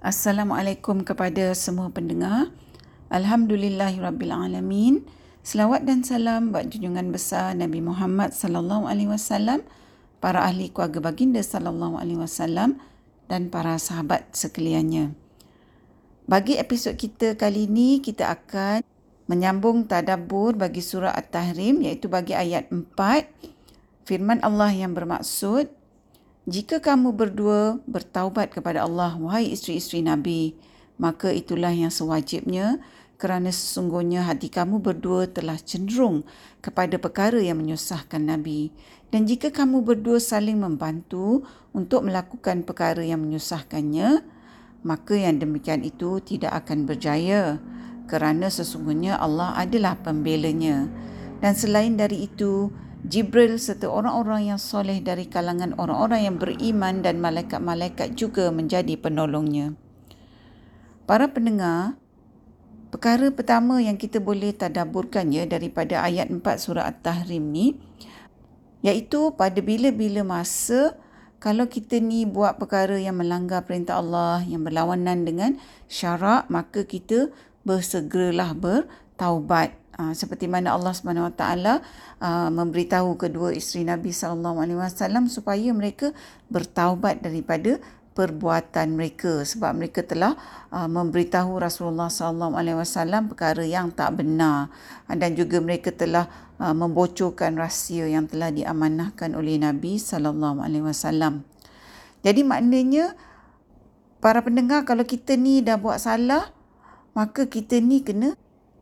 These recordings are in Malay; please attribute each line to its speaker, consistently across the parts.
Speaker 1: Assalamualaikum kepada semua pendengar. Alhamdulillahirabbilalamin. Selawat dan salam buat junjungan besar Nabi Muhammad sallallahu alaihi wasallam, para ahli keluarga baginda sallallahu alaihi wasallam dan para sahabat sekaliannya. Bagi episod kita kali ini, kita akan menyambung tadabbur bagi surah At-Tahrim iaitu bagi ayat 4 firman Allah yang bermaksud jika kamu berdua bertaubat kepada Allah, wahai isteri-isteri Nabi, maka itulah yang sewajibnya kerana sesungguhnya hati kamu berdua telah cenderung kepada perkara yang menyusahkan Nabi. Dan jika kamu berdua saling membantu untuk melakukan perkara yang menyusahkannya, maka yang demikian itu tidak akan berjaya kerana sesungguhnya Allah adalah pembelanya. Dan selain dari itu, Jibril serta orang-orang yang soleh dari kalangan orang-orang yang beriman dan malaikat-malaikat juga menjadi penolongnya. Para pendengar, perkara pertama yang kita boleh tadaburkan ya daripada ayat 4 surah At-Tahrim ni iaitu pada bila-bila masa kalau kita ni buat perkara yang melanggar perintah Allah yang berlawanan dengan syarak maka kita bersegeralah bertaubat Uh, seperti mana Allah Subhanahu Wa Taala uh, memberitahu kedua isteri Nabi sallallahu alaihi wasallam supaya mereka bertaubat daripada perbuatan mereka sebab mereka telah uh, memberitahu Rasulullah sallallahu alaihi wasallam perkara yang tak benar dan juga mereka telah uh, membocorkan rahsia yang telah diamanahkan oleh Nabi sallallahu alaihi wasallam. Jadi maknanya para pendengar kalau kita ni dah buat salah maka kita ni kena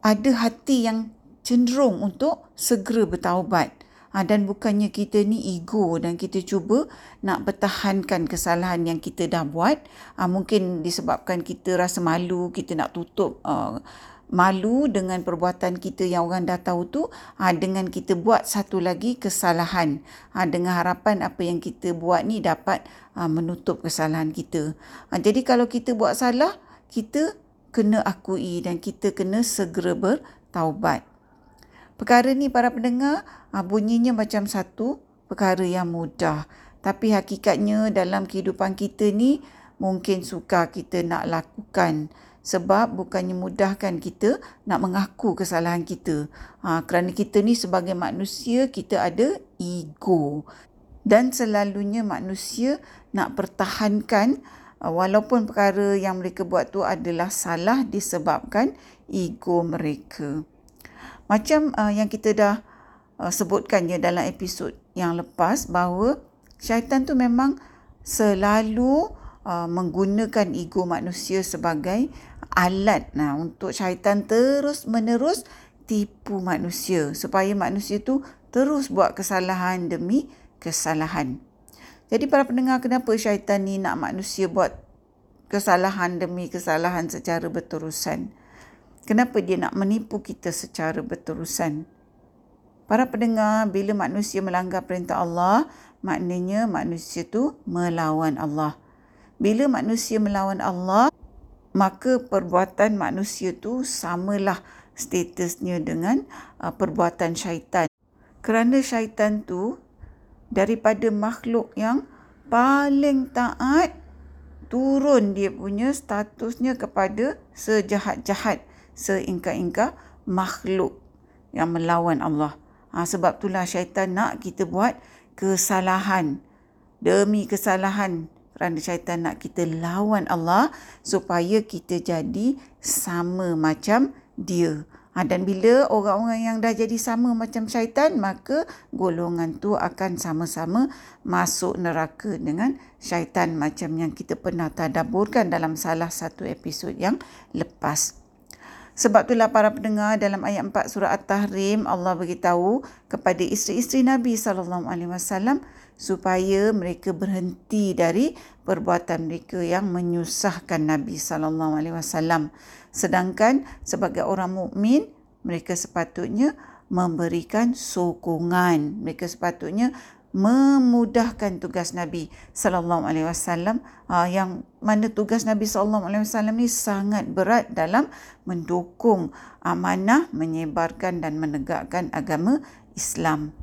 Speaker 1: ada hati yang cenderung untuk segera bertaubat. Ha, dan bukannya kita ni ego dan kita cuba nak pertahankan kesalahan yang kita dah buat. Ha, mungkin disebabkan kita rasa malu, kita nak tutup uh, malu dengan perbuatan kita yang orang dah tahu tu ha, dengan kita buat satu lagi kesalahan. Ha, dengan harapan apa yang kita buat ni dapat ha, menutup kesalahan kita. Ha, jadi kalau kita buat salah, kita kena akui dan kita kena segera bertaubat. Perkara ni para pendengar ah, bunyinya macam satu perkara yang mudah. Tapi hakikatnya dalam kehidupan kita ni mungkin suka kita nak lakukan. Sebab bukannya mudahkan kita nak mengaku kesalahan kita. Ha, kerana kita ni sebagai manusia kita ada ego. Dan selalunya manusia nak pertahankan walaupun perkara yang mereka buat tu adalah salah disebabkan ego mereka. Macam uh, yang kita dah uh, sebutkan ya dalam episod yang lepas bahawa syaitan tu memang selalu uh, menggunakan ego manusia sebagai alat nah untuk syaitan terus menerus tipu manusia supaya manusia tu terus buat kesalahan demi kesalahan. Jadi para pendengar kenapa syaitan ni nak manusia buat kesalahan demi kesalahan secara berterusan? Kenapa dia nak menipu kita secara berterusan? Para pendengar, bila manusia melanggar perintah Allah, maknanya manusia tu melawan Allah. Bila manusia melawan Allah, maka perbuatan manusia tu samalah statusnya dengan uh, perbuatan syaitan. Kerana syaitan tu daripada makhluk yang paling taat turun dia punya statusnya kepada sejahat-jahat seingka-ingka makhluk yang melawan Allah. Ha, sebab itulah syaitan nak kita buat kesalahan. Demi kesalahan kerana syaitan nak kita lawan Allah supaya kita jadi sama macam dia. Ha, dan bila orang-orang yang dah jadi sama macam syaitan, maka golongan tu akan sama-sama masuk neraka dengan syaitan macam yang kita pernah tadaburkan dalam salah satu episod yang lepas. Sebab itulah para pendengar dalam ayat 4 surah At-Tahrim Allah beritahu kepada isteri-isteri Nabi sallallahu alaihi wasallam supaya mereka berhenti dari perbuatan mereka yang menyusahkan Nabi sallallahu alaihi wasallam. Sedangkan sebagai orang mukmin mereka sepatutnya memberikan sokongan. Mereka sepatutnya memudahkan tugas Nabi sallallahu alaihi wasallam ah, yang mana tugas Nabi sallallahu alaihi wasallam ni sangat berat dalam mendukung amanah menyebarkan dan menegakkan agama Islam.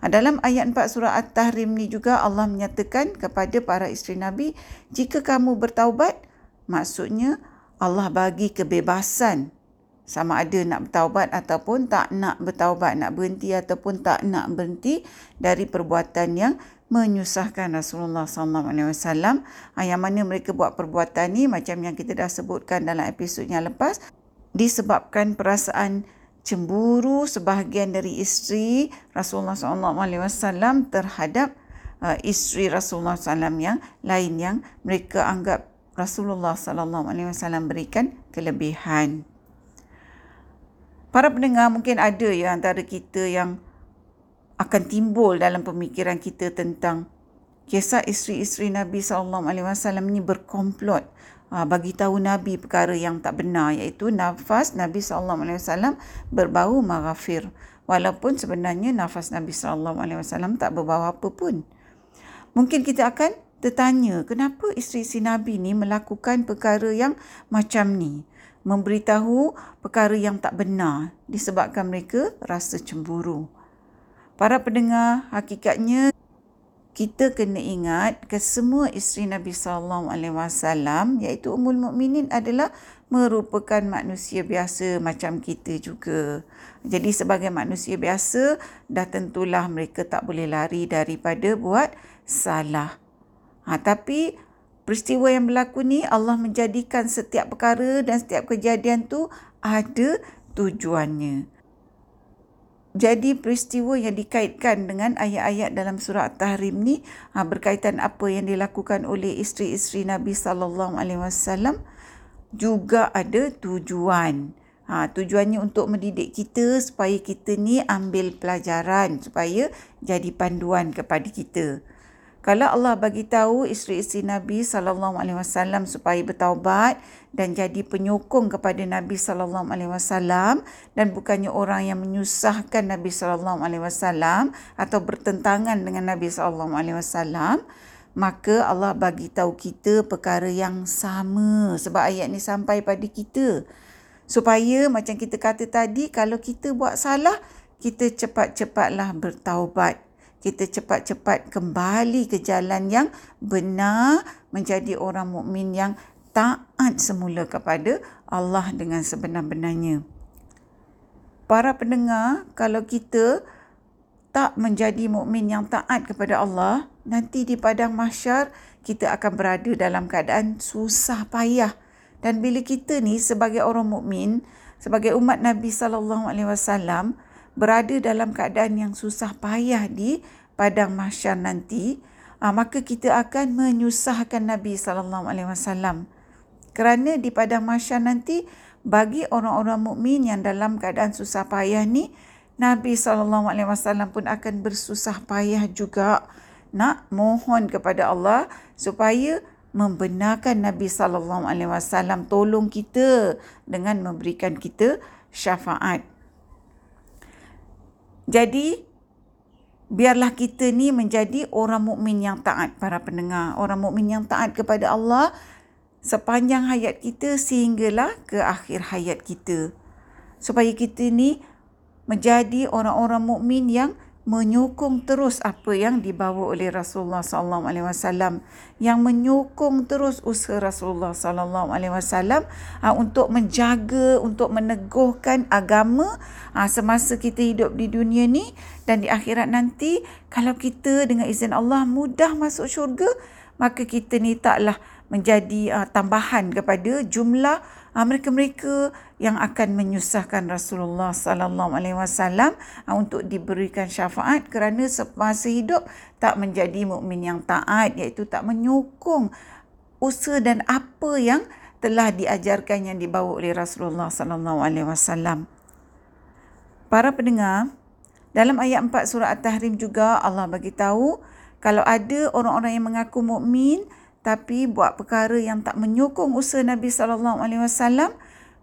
Speaker 1: Ah, dalam ayat 4 surah At-Tahrim ni juga Allah menyatakan kepada para isteri Nabi, jika kamu bertaubat, maksudnya Allah bagi kebebasan sama ada nak bertaubat ataupun tak nak bertaubat, nak berhenti ataupun tak nak berhenti dari perbuatan yang menyusahkan Rasulullah sallallahu alaihi wasallam. Yang mana mereka buat perbuatan ni macam yang kita dah sebutkan dalam episod yang lepas disebabkan perasaan cemburu sebahagian dari isteri Rasulullah sallallahu alaihi wasallam terhadap uh, isteri Rasulullah sallam yang lain yang mereka anggap Rasulullah sallallahu alaihi wasallam berikan kelebihan. Para pendengar mungkin ada ya antara kita yang akan timbul dalam pemikiran kita tentang kisah isteri-isteri Nabi sallallahu alaihi wasallam ni berkomplot uh, bagi tahu Nabi perkara yang tak benar iaitu nafas Nabi sallallahu alaihi wasallam berbau maghfir walaupun sebenarnya nafas Nabi sallallahu alaihi wasallam tak berbau apa pun. Mungkin kita akan tertanya kenapa isteri-isteri Nabi ni melakukan perkara yang macam ni memberitahu perkara yang tak benar disebabkan mereka rasa cemburu. Para pendengar, hakikatnya kita kena ingat ke semua isteri Nabi sallallahu alaihi wasallam iaitu Ummul Mukminin adalah merupakan manusia biasa macam kita juga. Jadi sebagai manusia biasa dah tentulah mereka tak boleh lari daripada buat salah. Ha, tapi peristiwa yang berlaku ni Allah menjadikan setiap perkara dan setiap kejadian tu ada tujuannya. Jadi peristiwa yang dikaitkan dengan ayat-ayat dalam surah At-Tahrim ni ha, berkaitan apa yang dilakukan oleh isteri-isteri Nabi sallallahu alaihi wasallam juga ada tujuan. Ha, tujuannya untuk mendidik kita supaya kita ni ambil pelajaran supaya jadi panduan kepada kita. Kalau Allah bagi tahu isteri-isteri Nabi sallallahu alaihi wasallam supaya bertaubat dan jadi penyokong kepada Nabi sallallahu alaihi wasallam dan bukannya orang yang menyusahkan Nabi sallallahu alaihi wasallam atau bertentangan dengan Nabi sallallahu alaihi wasallam maka Allah bagi tahu kita perkara yang sama sebab ayat ni sampai pada kita. Supaya macam kita kata tadi kalau kita buat salah kita cepat-cepatlah bertaubat kita cepat-cepat kembali ke jalan yang benar menjadi orang mukmin yang taat semula kepada Allah dengan sebenar-benarnya. Para pendengar, kalau kita tak menjadi mukmin yang taat kepada Allah, nanti di padang mahsyar kita akan berada dalam keadaan susah payah. Dan bila kita ni sebagai orang mukmin, sebagai umat Nabi sallallahu alaihi wasallam, berada dalam keadaan yang susah payah di padang mahsyar nanti, uh, maka kita akan menyusahkan Nabi sallallahu alaihi wasallam. Kerana di padang mahsyar nanti bagi orang-orang mukmin yang dalam keadaan susah payah ni, Nabi sallallahu alaihi wasallam pun akan bersusah payah juga nak mohon kepada Allah supaya membenarkan Nabi sallallahu alaihi wasallam tolong kita dengan memberikan kita syafaat. Jadi biarlah kita ni menjadi orang mukmin yang taat para pendengar, orang mukmin yang taat kepada Allah sepanjang hayat kita sehinggalah ke akhir hayat kita. Supaya kita ni menjadi orang-orang mukmin yang menyokong terus apa yang dibawa oleh Rasulullah sallallahu alaihi wasallam yang menyokong terus usaha Rasulullah sallallahu alaihi wasallam ah, untuk menjaga untuk meneguhkan agama ah, semasa kita hidup di dunia ni dan di akhirat nanti kalau kita dengan izin Allah mudah masuk syurga maka kita ni taklah menjadi uh, tambahan kepada jumlah mereka-mereka yang akan menyusahkan Rasulullah sallallahu alaihi wasallam uh, untuk diberikan syafaat kerana semasa hidup tak menjadi mukmin yang taat iaitu tak menyokong usaha dan apa yang telah diajarkan yang dibawa oleh Rasulullah sallallahu alaihi wasallam. Para pendengar, dalam ayat 4 surah At-Tahrim juga Allah bagi tahu kalau ada orang-orang yang mengaku mukmin tapi buat perkara yang tak menyokong usaha Nabi sallallahu alaihi wasallam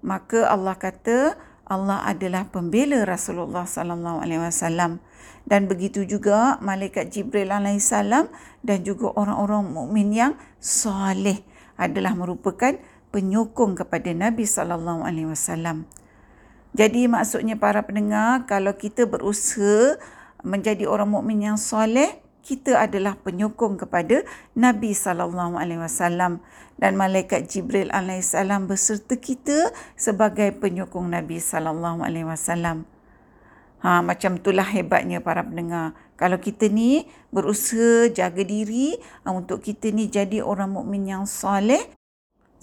Speaker 1: maka Allah kata Allah adalah pembela Rasulullah sallallahu alaihi wasallam dan begitu juga malaikat Jibril alaihi salam dan juga orang-orang mukmin yang soleh adalah merupakan penyokong kepada Nabi sallallahu alaihi wasallam. Jadi maksudnya para pendengar kalau kita berusaha menjadi orang mukmin yang soleh kita adalah penyokong kepada Nabi sallallahu alaihi wasallam dan malaikat Jibril alaihissalam beserta kita sebagai penyokong Nabi sallallahu alaihi wasallam. Ha macam itulah hebatnya para pendengar. Kalau kita ni berusaha jaga diri ha, untuk kita ni jadi orang mukmin yang soleh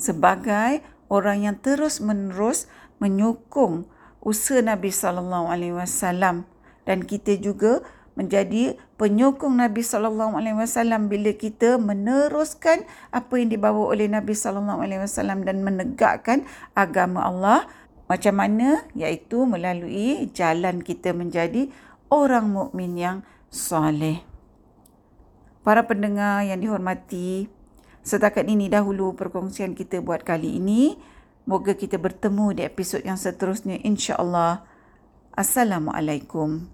Speaker 1: sebagai orang yang terus menerus menyokong usaha Nabi sallallahu alaihi wasallam dan kita juga menjadi penyokong Nabi sallallahu alaihi wasallam bila kita meneruskan apa yang dibawa oleh Nabi sallallahu alaihi wasallam dan menegakkan agama Allah macam mana iaitu melalui jalan kita menjadi orang mukmin yang soleh. Para pendengar yang dihormati, setakat ini dahulu perkongsian kita buat kali ini. Moga kita bertemu di episod yang seterusnya insya-Allah. Assalamualaikum.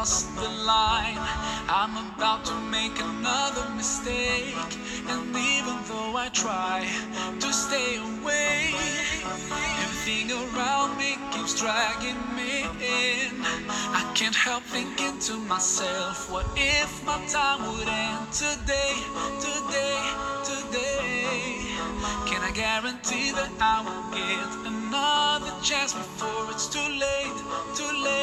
Speaker 1: and the line. I'm about to make another mistake. And even though I try to stay away, everything around me keeps dragging me in. I can't help thinking to myself, what if my time would end today, today, today? Can I guarantee that I will get another chance before it's too late, too late,